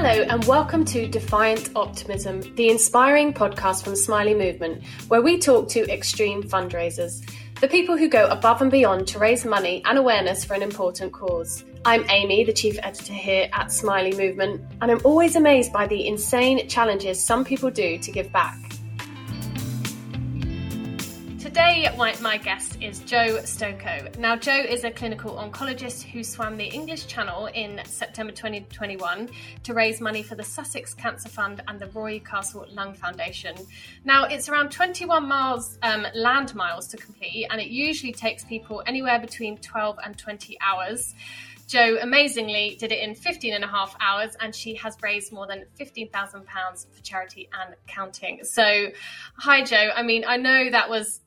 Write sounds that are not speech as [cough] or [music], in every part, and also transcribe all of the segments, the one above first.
Hello, and welcome to Defiant Optimism, the inspiring podcast from Smiley Movement, where we talk to extreme fundraisers, the people who go above and beyond to raise money and awareness for an important cause. I'm Amy, the chief editor here at Smiley Movement, and I'm always amazed by the insane challenges some people do to give back. Today, my, my, guest is Jo Stokoe. Now, Jo is a clinical oncologist who swam the English Channel in September 2021 to raise money for the Sussex Cancer Fund and the Roy Castle Lung Foundation. Now, it's around 21 miles um, land miles to complete, and it usually takes people anywhere between 12 and 20 hours. Jo amazingly did it in 15 and a half hours, and she has raised more than £15,000 for charity and counting. So, hi, Jo. I mean, I know that was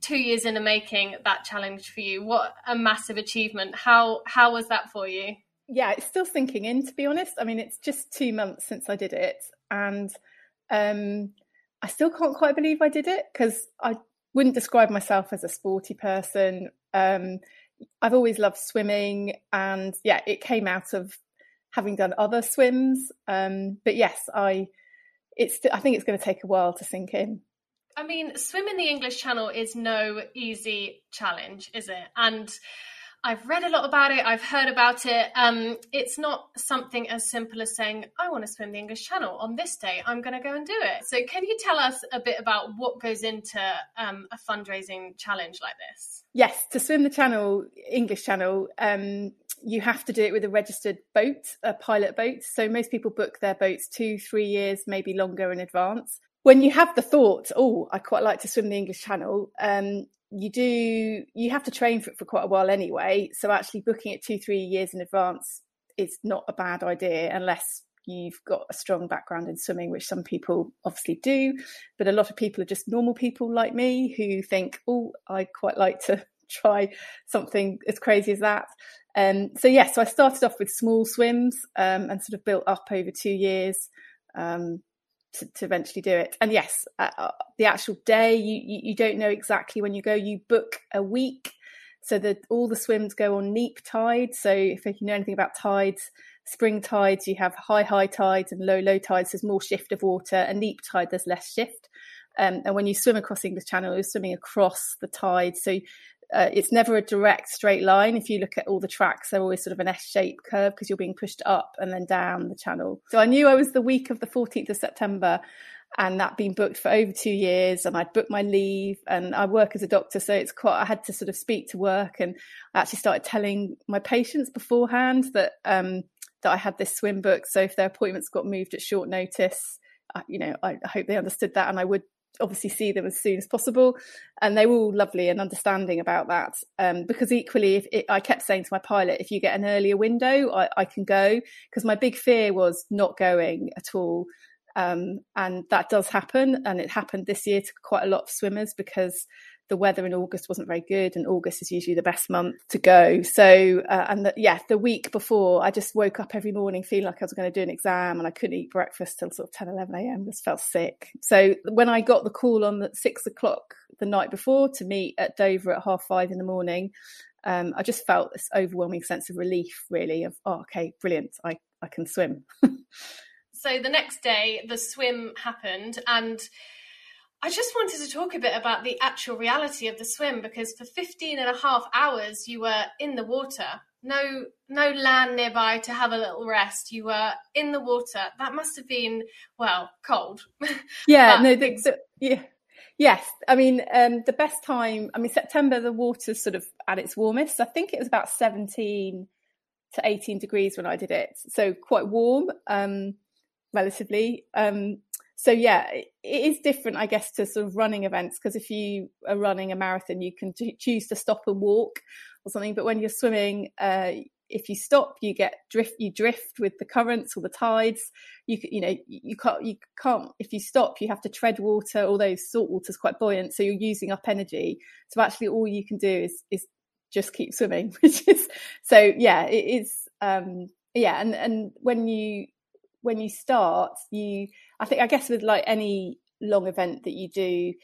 two years in the making that challenge for you what a massive achievement. How how was that for you? Yeah it's still sinking in to be honest. I mean it's just two months since i did it and um i still can't quite believe i did it because i wouldn't describe myself as a sporty person. Um i've always loved swimming and yeah it came out of having done other swims. Um but yes i it's i think it's going to take a while to sink in I mean, swimming the English Channel is no easy challenge, is it? And I've read a lot about it. I've heard about it. Um, it's not something as simple as saying, I want to swim the English Channel on this day. I'm going to go and do it. So, can you tell us a bit about what goes into um, a fundraising challenge like this? Yes, to swim the Channel, English Channel, um, you have to do it with a registered boat, a pilot boat. So, most people book their boats two, three years, maybe longer in advance when you have the thought, oh, I quite like to swim the English Channel, um, you do you have to train for it for quite a while anyway. So actually booking it two, three years in advance is not a bad idea unless you've got a strong background in swimming, which some people obviously do. But a lot of people are just normal people like me who think, oh, I quite like to [laughs] try something as crazy as that. Um, so yeah, so I started off with small swims um, and sort of built up over two years. Um, to, to eventually do it. And yes, uh, uh, the actual day you, you, you don't know exactly when you go. You book a week, so that all the swims go on neap tide. So if you know anything about tides, spring tides you have high high tides and low low tides. There's more shift of water. And neap tide there's less shift. Um, and when you swim across English Channel, you're swimming across the tide. So uh, it's never a direct straight line. If you look at all the tracks, they're always sort of an S-shaped curve because you're being pushed up and then down the channel. So I knew I was the week of the 14th of September and that been booked for over two years and I'd booked my leave and I work as a doctor. So it's quite, I had to sort of speak to work and I actually started telling my patients beforehand that, um, that I had this swim book. So if their appointments got moved at short notice, uh, you know, I, I hope they understood that and I would obviously see them as soon as possible. And they were all lovely and understanding about that. Um, because equally, if it, I kept saying to my pilot, if you get an earlier window, I, I can go. Because my big fear was not going at all. Um, and that does happen. And it happened this year to quite a lot of swimmers because the weather in August wasn't very good, and August is usually the best month to go. So, uh, and the, yeah, the week before, I just woke up every morning feeling like I was going to do an exam, and I couldn't eat breakfast till sort of 10, 11 a.m. Just felt sick. So, when I got the call on the six o'clock the night before to meet at Dover at half five in the morning, um, I just felt this overwhelming sense of relief, really, of oh, okay, brilliant, I I can swim. [laughs] so the next day, the swim happened, and I just wanted to talk a bit about the actual reality of the swim because for 15 and a half hours you were in the water. No no land nearby to have a little rest. You were in the water. That must have been well, cold. [laughs] Yeah, no the, the, yeah. Yes, I mean um, the best time. I mean September, the water's sort of at its warmest. I think it was about seventeen to eighteen degrees when I did it, so quite warm, um, relatively. Um, so yeah, it is different, I guess, to sort of running events because if you are running a marathon, you can choose to stop and walk or something. But when you're swimming, uh, if you stop, you get drift. You drift with the currents or the tides. You you know you can't you can't if you stop, you have to tread water. Although salt water is quite buoyant, so you're using up energy. So actually, all you can do is is just keep swimming, [laughs] which is so yeah, it is um yeah, and and when you when you start, you I think I guess with like any long event that you do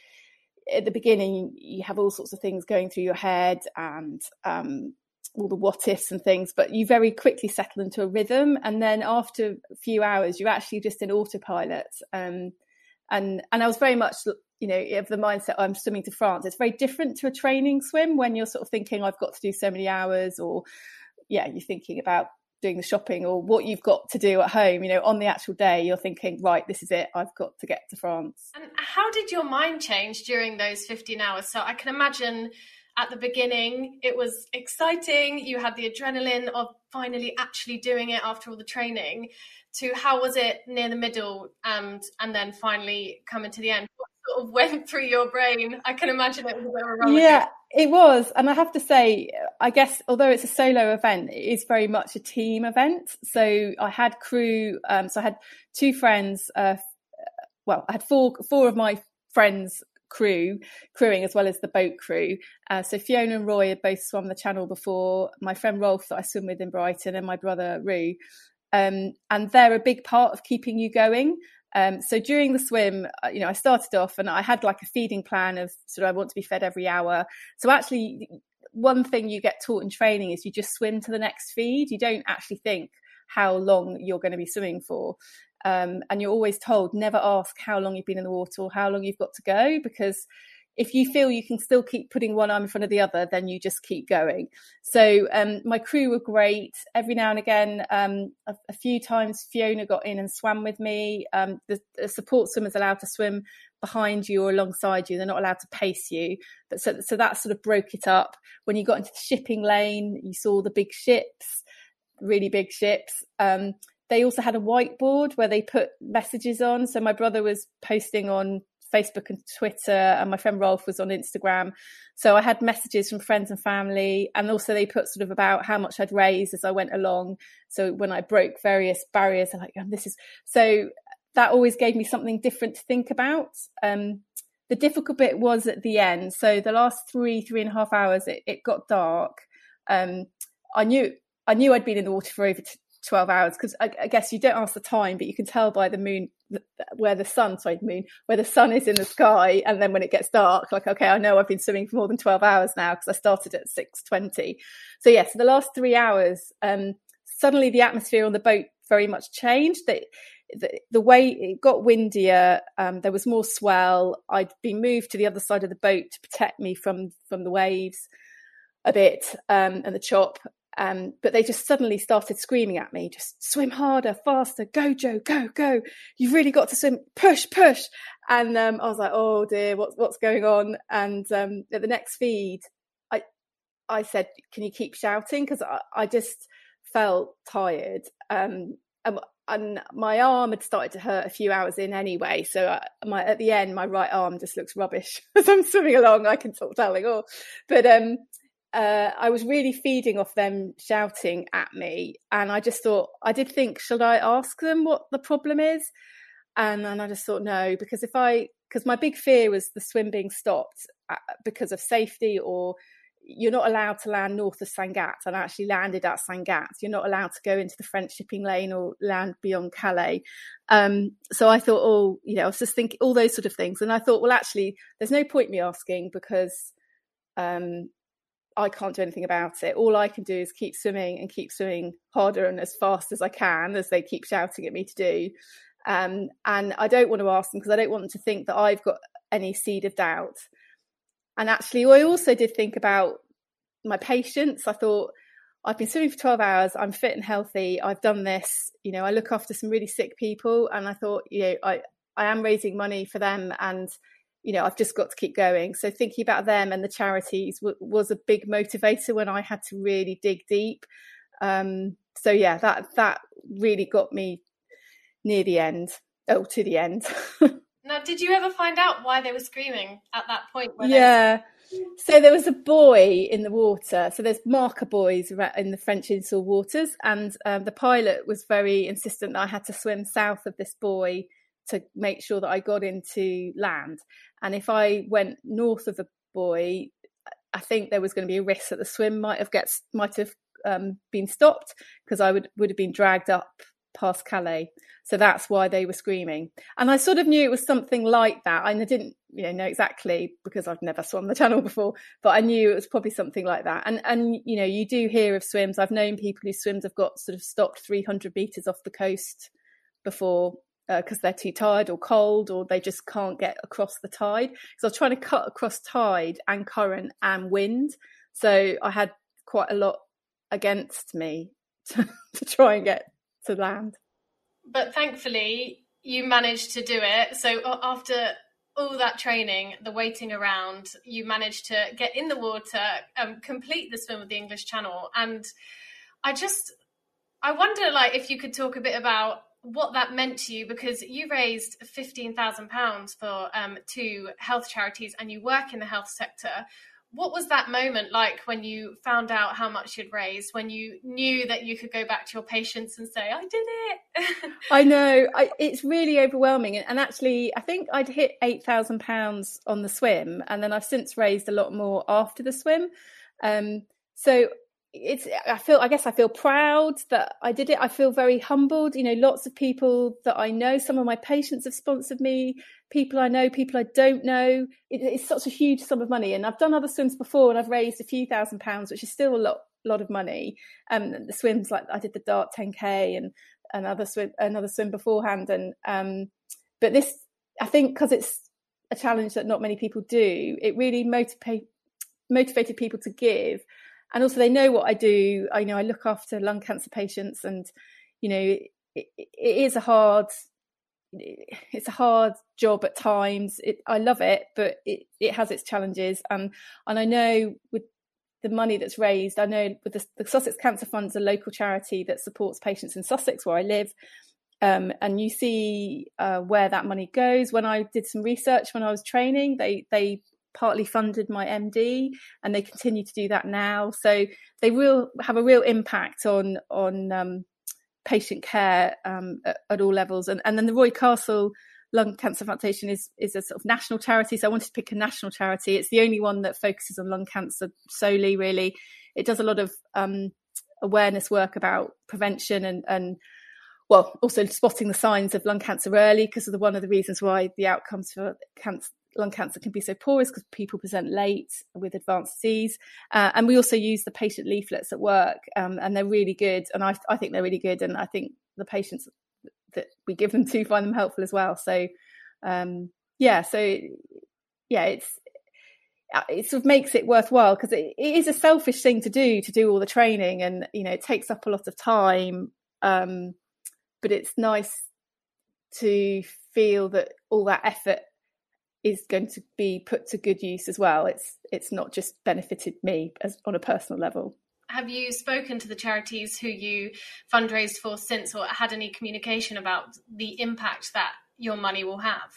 at the beginning, you have all sorts of things going through your head, and um, all the what ifs and things, but you very quickly settle into a rhythm. And then after a few hours, you're actually just in autopilot. Um, and and I was very much you know of the mindset I'm swimming to France. It's very different to a training swim when you're sort of thinking I've got to do so many hours, or yeah, you're thinking about doing the shopping or what you've got to do at home. You know, on the actual day, you're thinking, right, this is it. I've got to get to France. And how did your mind change during those 15 hours? So I can imagine at the beginning it was exciting you had the adrenaline of finally actually doing it after all the training to how was it near the middle and and then finally coming to the end what sort of [laughs] went through your brain i can imagine it was a bit of a roller yeah it was and i have to say i guess although it's a solo event it is very much a team event so i had crew um, so i had two friends uh, well i had four four of my friends crew, crewing as well as the boat crew. Uh, so Fiona and Roy had both swum the channel before. My friend Rolf that I swim with in Brighton, and my brother Rue. Um, and they're a big part of keeping you going. Um, so during the swim, uh, you know, I started off and I had like a feeding plan of sort of I want to be fed every hour. So actually, one thing you get taught in training is you just swim to the next feed. You don't actually think how long you're going to be swimming for. Um, and you're always told never ask how long you've been in the water or how long you've got to go because if you feel you can still keep putting one arm in front of the other, then you just keep going. So um, my crew were great. Every now and again, um, a, a, few times Fiona got in and swam with me. Um, the, the, support swimmers allowed to swim behind you or alongside you. They're not allowed to pace you. But so, so that sort of broke it up. When you got into the shipping lane, you saw the big ships, really big ships. Um, they also had a whiteboard where they put messages on. So my brother was posting on Facebook and Twitter, and my friend Rolf was on Instagram. So I had messages from friends and family, and also they put sort of about how much I'd raised as I went along. So when I broke various barriers, I'm like, oh, this is so that always gave me something different to think about. Um, the difficult bit was at the end. So the last three, three and a half hours, it, it got dark. Um, I knew I knew I'd been in the water for over t- 12 hours because I, I, guess you don't ask the time but you can tell by the moon where the sun sorry moon where the sun is in the sky and then when it gets dark like okay i know i've been swimming for more than 12 hours now because i started at 6.20 so yes yeah, so the last three hours um, suddenly the atmosphere on the boat very much changed. The, the, the way it got windier um, there was more swell. I'd been moved to the other side of the boat to protect me from from the waves a bit um, and the chop um, but they just suddenly started screaming at me, just swim harder, faster, go, Jo, go, go. You've really got to swim, push, push. And um, I was like, oh dear, what's what's going on? And um, at the next feed, I I said, can you keep shouting? Because I, I just felt tired. Um, and, and, my arm had started to hurt a few hours in anyway. So I, my at the end, my right arm just looks rubbish [laughs] as I'm swimming along. I can sort of tell, like, oh, but um, uh, I was really feeding off them shouting at me. And I just thought, I did think, should I ask them what the problem is? And then I just thought, no, because if I, because my big fear was the swim being stopped uh, because of safety or you're not allowed to land north of Sangatte. And I actually landed at Sangatte. You're not allowed to go into the French shipping lane or land beyond Calais. Um, so I thought, oh, you know, I was just thinking all those sort of things. And I thought, well, actually, there's no point me asking because um, I can't do anything about it. All I can do is keep swimming and keep swimming harder and as fast as I can as they keep shouting at me to do. Um, and I don't want to ask them because I don't want them to think that I've got any seed of doubt. And actually, I also did think about my patients. I thought, I've been swimming for 12 hours. I'm fit and healthy. I've done this. You know, I look after some really sick people. And I thought, you know, I, I am raising money for them and you know i've just got to keep going. So thinking about them and the charities w- was a big motivator when i had to really dig deep. Um, so yeah that that really got me near the end oh to the end. [laughs] Now did you ever find out why they were screaming at that point yeah. So there was a buoy in the water. So there's marker buoys in the French insular waters, and um, the pilot was very insistent that I had to swim south of this buoy to make sure that I got into land. And if I went north of the buoy, I think there was going to be a risk that the swim might have gets might have um, been stopped because I would would have been dragged up past Calais. So that's why they were screaming. And I sort of knew it was something like that. And I didn't, you know, know exactly because I've never swum the channel before, but I knew it was probably something like that. And and you know, you do hear of swims. I've known people whose swims have got sort of stopped 300 meters off the coast before because uh, they're too tired or cold or they just can't get across the tide. So I was trying to cut across tide and current and wind. So I had quite a lot against me [laughs] to, to try and get to land. But thankfully, you managed to do it. So after all that training, the waiting around, you managed to get in the water, um, complete the swim of the English Channel, and I just, I wonder, like, if you could talk a bit about what that meant to you because you raised fifteen thousand pounds for um, two health charities, and you work in the health sector. What was that moment like when you found out how much you'd raised when you knew that you could go back to your patients and say i did it [laughs] i know. I, it's really overwhelming. And, actually i think i'd hit 8000 pounds on the swim and then i've since raised a lot more after the swim. Um, so it's i feel i guess i feel proud that i did it. I feel very humbled. You know lots of people that i know some of my patients have sponsored me people i know people i don't know. It, it's such a huge sum of money. And i've done other swims before and i've raised a few thousand pounds which is still a lot lot of money. Um the swims like i did the dart 10k and another swim another swim beforehand. And um but this i think because it's a challenge that not many people do it really motivate motivated people to give and also they know what I do. I know I look after lung cancer patients, and you know it, it is a hard it's a hard job at times. It, I love it, but it, it has its challenges. And and I know with the money that's raised, I know with the, the Sussex Cancer Fund is a local charity that supports patients in Sussex where I live. Um, and you see uh, where that money goes. When I did some research when I was training, they they partly funded my MD, and they continue to do that now. So they will have a real impact on on um, patient care um, at, at, all levels. And and then the Roy Castle Lung Cancer Foundation is is a sort of national charity. So I wanted to pick a national charity. It's the only one that focuses on lung cancer solely. Really, it does a lot of um, awareness work about prevention and and well, also spotting the signs of lung cancer early because of the one of the reasons why the outcomes for cancer, lung cancer can be so poor is because people present late with advanced disease. Uh, and we also use the patient leaflets at work, um, and they're really good. And I, I think they're really good. And I think the patients that we give them to find them helpful as well. So, um, yeah, so yeah, it's uh, it sort of makes it worthwhile because it, it is a selfish thing to do to do all the training, and you know it takes up a lot of time. Um, but it's nice to feel that all that effort is going to be put to good use as well. It's it's not just benefited me as on a personal level. Have you spoken to the charities who you fundraised for since, or had any communication about the impact that your money will have?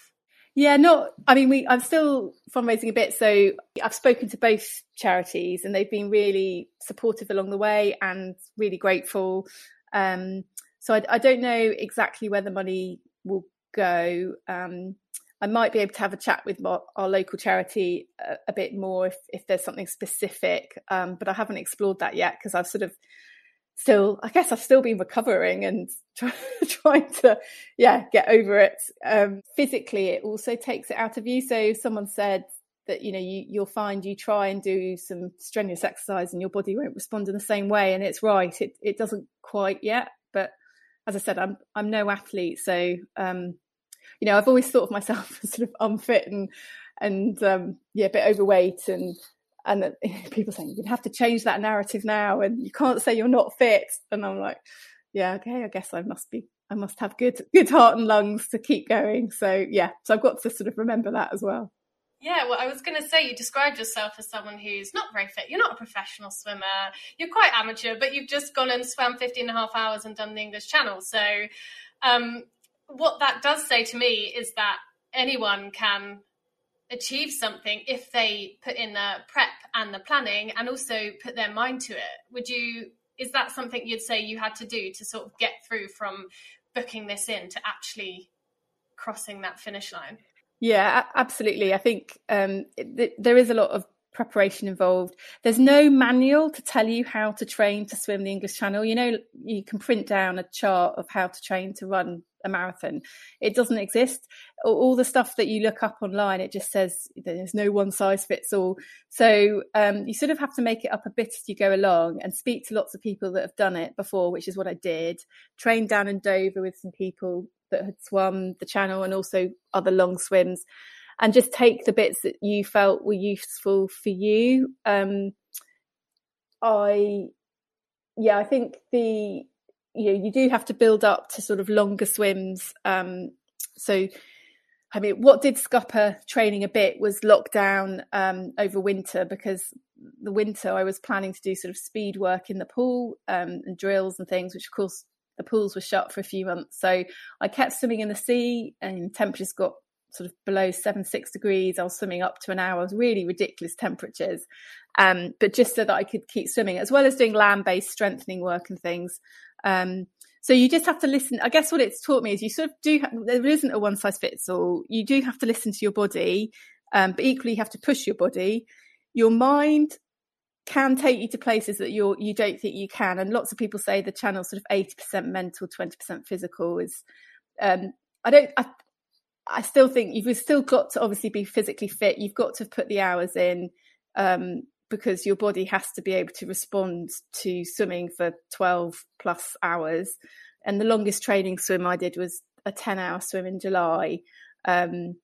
Yeah, not. I mean, we. I'm still fundraising a bit, so I've spoken to both charities, and they've been really supportive along the way and really grateful. Um, so I, I, don't know exactly where the money will go. Um, I might be able to have a chat with our, our local charity a, a, bit more if, if there's something specific, um, but I haven't explored that yet because I've sort of still, I guess I've still been recovering and [laughs] try, trying to, yeah, get over it. Um, physically, it also takes it out of you. So someone said that you know you, you'll find you try and do some strenuous exercise and your body won't respond in the same way, and it's right, it it doesn't quite yet, but as I said, I'm I'm no athlete, so um, you know, I've always thought of myself [laughs] as sort of unfit and and um, yeah, a bit overweight and and [laughs] people saying you have to change that narrative now and you can't say you're not fit and I'm like, yeah, okay, I guess I must be I must have good good heart and lungs to keep going. So yeah, so I've got to sort of remember that as well. Yeah, well, I was going to say you described yourself as someone who's not very fit. You're not a professional swimmer. You're quite amateur, but you've just gone and swam 15 and a half hours and done the English Channel. So um, what that does say to me is that anyone can achieve something if they put in the prep and the planning and also put their mind to it would you is that something you'd say you had to do to sort of get through from booking this in to actually crossing that finish line yeah absolutely i think um, th- there is a lot of preparation involved. There's no manual to tell you how to train to swim the English Channel. You know, you can print down a chart of how to train to run a marathon. It doesn't exist. All the stuff that you look up online, it just says there's no one size fits all. So um, you sort of have to make it up a bit as you go along and speak to lots of people that have done it before, which is what I did. Trained down in Dover with some people that had swum the channel and also other long swims and just take the bits that you felt were useful for you. Um, I, yeah, I think the you know you do have to build up to sort of longer swims. Um, so, I mean, what did scupper training a bit was lockdown um, over winter because the winter I was planning to do sort of speed work in the pool um, and drills and things, which of course the pools were shut for a few months. So I kept swimming in the sea and temperatures got sort of below seven, six degrees. I was swimming up to an hour. It was really ridiculous temperatures. Um, but just so that I could keep swimming, as well as doing land based strengthening work and things. Um, so you just have to listen. I guess what it's taught me is you sort of do, there isn't a one size fits all. You do have to listen to your body, um, but equally you have to push your body. Your mind can take you to places that you're you don't think you can and lots of people say the channel sort of 80% mental 20% physical is um, i don't I, I still think you've still got to obviously be physically fit. You've got to put the hours in um, because your body has to be able to respond to swimming for 12 plus hours. And the longest training swim I did was a 10 hour swim in July. Um,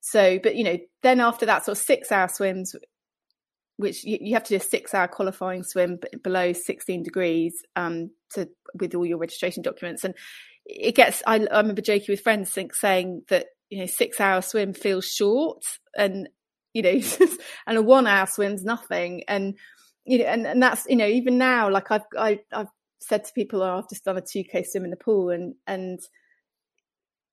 so, but you know, then after that, sort of six hour swims, which you, you have to do a six hour qualifying swim below 16 degrees um, to with all your registration documents. And it gets, I, I remember joking with friends think, saying that you know six hour swim feels short and you know [laughs] and a one hour swim's nothing. And you know and, and that's you know even now like I've I, I've said to people oh, I've just done a 2k swim in the pool and and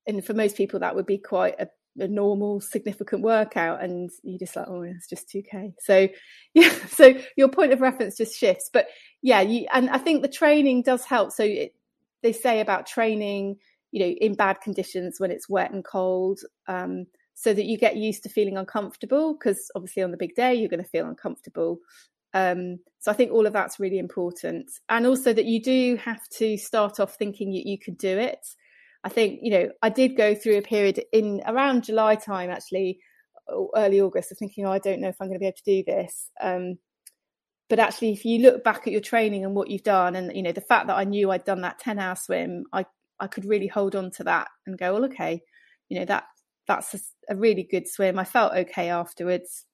and for most people that would be quite a, a normal significant workout and you just like oh it's just 2k so [laughs] yeah so your point of reference just shifts. But yeah you and I think the training does help. So it, they say about training you know, in bad conditions when it's wet and cold, um, so that you get used to feeling uncomfortable. Because obviously, on the big day, you're going to feel uncomfortable. Um, so I think all of that's really important, and also that you do have to start off thinking you, you could do it. I think you know I did go through a period in around July time, actually, early August, of thinking, oh, I don't know if I'm going to be able to do this. Um, but actually, if you look back at your training and what you've done, and you know the fact that I knew I'd done that ten hour swim, I I could really hold on to that and go, well, okay, you know, that that's a, a really good swim. I felt okay afterwards.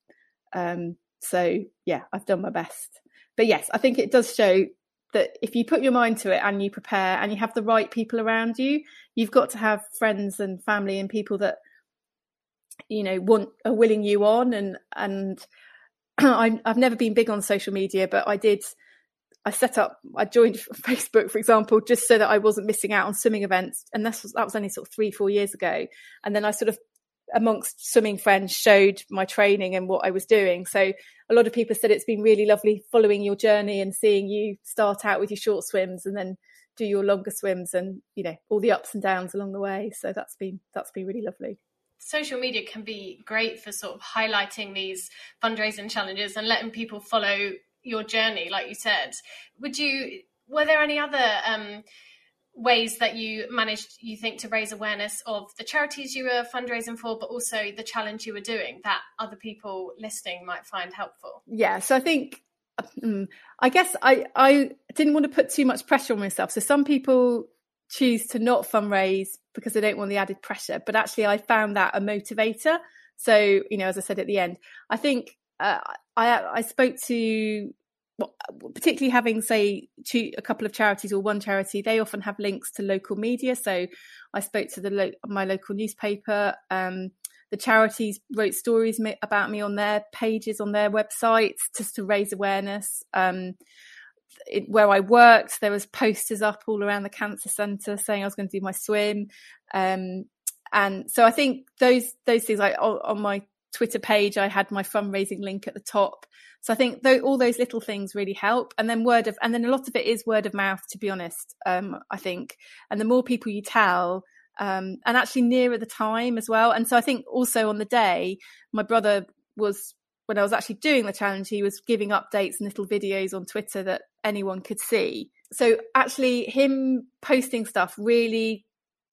Um, so yeah, I've done my best. But yes, I think it does show that if you put your mind to it and you prepare and you have the right people around you, you've got to have friends and family and people that you know want are willing you on and and [clears throat] I, I've never been big on social media, but I did I set up, I joined [laughs] Facebook, for example, just so that I wasn't missing out on swimming events. And that was, that was only sort of three, four years ago. And then I sort of, amongst swimming friends, showed my training and what I was doing. So a lot of people said it's been really lovely following your journey and seeing you start out with your short swims and then do your longer swims and, you know, all the ups and downs along the way. So that's been, that's been really lovely social media can be great for sort of highlighting these fundraising challenges and letting people follow your journey, like you said. Would you? Were there any other um, ways that you managed, you think, to raise awareness of the charities you were fundraising for, but also the challenge you were doing that other people listening might find helpful? Yeah, so I think um, I guess I I didn't want to put too much pressure on myself. So some people choose to not fundraise because they don't want the added pressure, but actually I found that a motivator. So you know, as I said at the end, I think uh, I I spoke to particularly having say two a couple of charities or one charity they often have links to local media. So i spoke to the lo- my local newspaper um, the charities wrote stories about me on their pages on their websites just to raise awareness. Um, it, where i worked there was posters up all around the cancer centre saying i was going to do my swim. Um, and so i think those those things like on, on my Twitter page, I had my fundraising link at the top. So I think though all those little things really help. And then word of, and then a lot of it is word of mouth, to be honest. Um, I think, and the more people you tell, um, and actually nearer the time as well. And so I think also on the day, my brother was when I was actually doing the challenge, he was giving updates and little videos on Twitter that anyone could see. So actually, him posting stuff really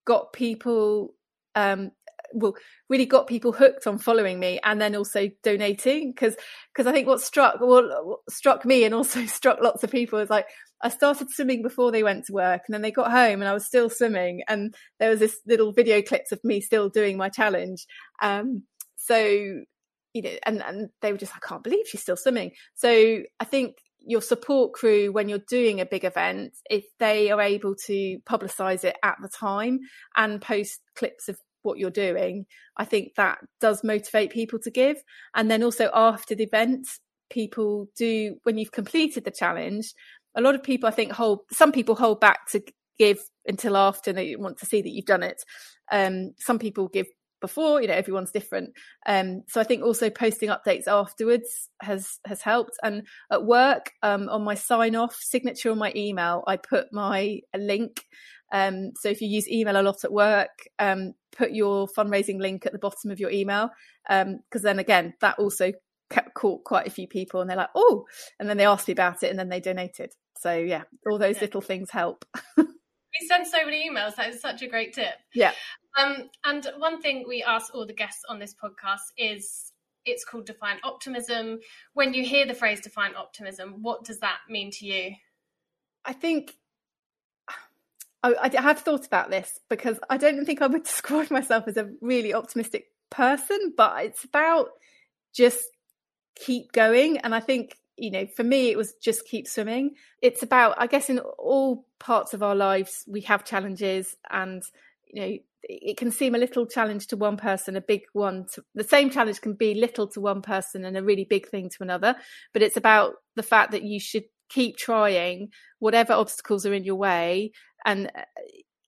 got people um, well really got people hooked on following me and then also donating because because I think what struck well struck me and also [laughs] struck lots of people is like I started swimming before they went to work and then they got home and I was still swimming and there was this little video clips of me still doing my challenge. Um so you know and and they were just I can't believe she's still swimming. So I think your support crew when you're doing a big event if they are able to publicize it at the time and post clips of what you're doing, I think that does motivate people to give. And then also after the event, people do, when you've completed the challenge, a lot of people, I think, hold, some people hold back to give until after they want to see that you've done it. Um, some people give before you know everyone's different. Um, so i think also posting updates afterwards has has helped. And at work um, on my sign off signature on my email i put my link. Um, so if you use email a lot at work um, put your fundraising link at the bottom of your email. Because um, then again that also caught quite a few people and they're like oh and then they asked me about it and then they donated. So yeah all those yeah. little things help [laughs] we send so many emails that is such a great tip yeah um, and one thing we ask all the guests on this podcast is it's called defiant optimism. When you hear the phrase defiant optimism, what does that mean to you? I think I, I have thought about this because I don't think I would [laughs] describe myself as a really optimistic person, but it's about just keep going. And I think, you know, for me, it was just keep swimming. It's about, I guess, in all parts of our lives, we have challenges and, you know, it can seem a little challenge to one person, a big one to the same challenge can be little to one person and a really big thing to another. But it's about the fact that you should keep trying whatever obstacles are in your way. And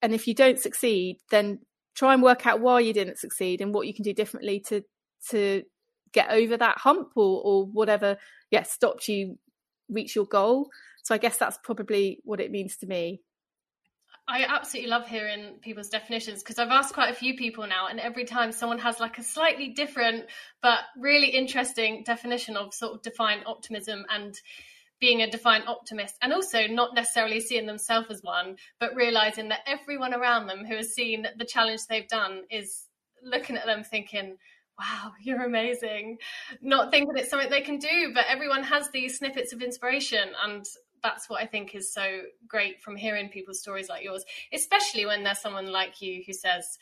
and if you don't succeed, then try and work out why you didn't succeed and what you can do differently to to get over that hump or or whatever yeah stopped you reach your goal. So I guess that's probably what it means to me. I absolutely love hearing people's definitions because I've asked quite a few people now, and every time someone has like a slightly different but really interesting definition of sort of defiant optimism and being a defiant optimist, and also not necessarily seeing themselves as one, but realizing that everyone around them who has seen the challenge they've done is looking at them thinking, wow, [laughs] you're amazing. Not thinking it's something they can do, but everyone has these snippets of inspiration. And that's what I think is so great from hearing people's stories like yours, especially when there's someone like you who says,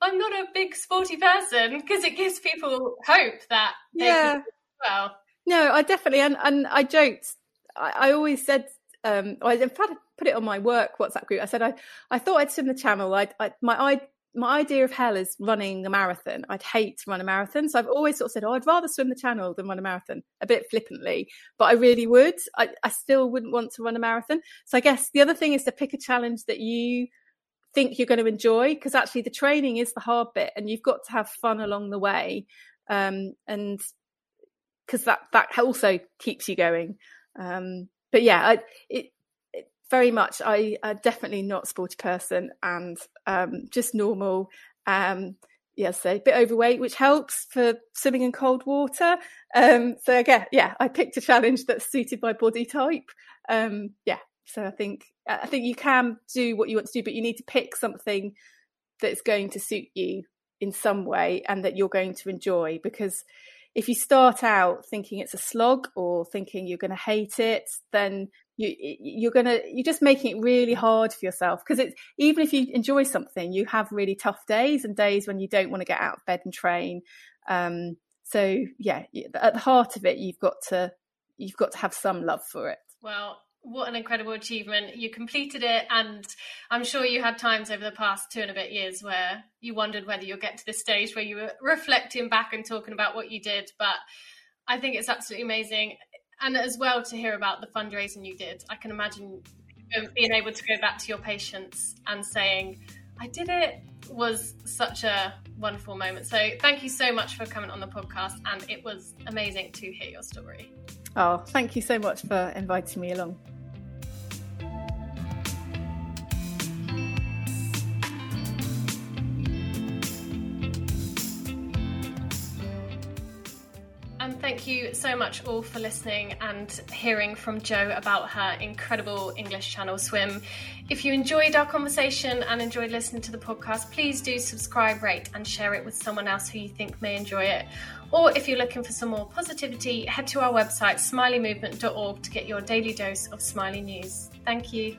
I'm not a big sporty person, because it gives people hope that yeah. well. No, I definitely, and, and I joked, I, I always said, um, I in fact put it on my work WhatsApp group. I said I, I thought I'd swim the channel. I, I my my idea of hell is running a marathon. I'd hate to run a marathon. So I've always sort of said, oh, I'd rather swim the channel than run a marathon, a bit flippantly, but I really would. I, I still wouldn't want to run a marathon. So I guess the other thing is to pick a challenge that you think you're going to enjoy because actually the training is the hard bit and you've got to have fun along the way. Um, and because that, that also keeps you going. Um, but yeah, I, it, very much. I am definitely not sporty person and um, just normal. Um, yes, a bit overweight, which helps for swimming in cold water. Um, so again, yeah, I picked a challenge that's suited my body type. Um, yeah, so I think I think you can do what you want to do, but you need to pick something that's going to suit you in some way and that you're going to enjoy because if you start out thinking it's a slog or thinking you're going to hate it then you you're gonna you're just making it really hard for yourself. Because it's even if you enjoy something you have really tough days and days when you don't want to get out of bed and train. Um, so yeah at the heart of it you've got to you've got to have some love for it. Well what an incredible achievement. You completed it and i'm sure you had times over the past two and a bit years where you wondered whether you'll get to this stage where you were reflecting back and talking about what you did but i think it's absolutely amazing and as well to hear about the fundraising you did. I can imagine um, being able to go back to your patients and saying, I did it was such a wonderful moment. So thank you so much for coming on the podcast and it was amazing to hear your story. Oh, thank you so much for inviting me along. Thank you so much all for listening and hearing from Jo about her incredible English Channel swim. If you enjoyed our conversation and enjoyed listening to the podcast, please do subscribe, rate, and share it with someone else who you think may enjoy it. Or if you're looking for some more positivity, head to our website, smileymovement.org, to get your daily dose of smiley news. Thank you.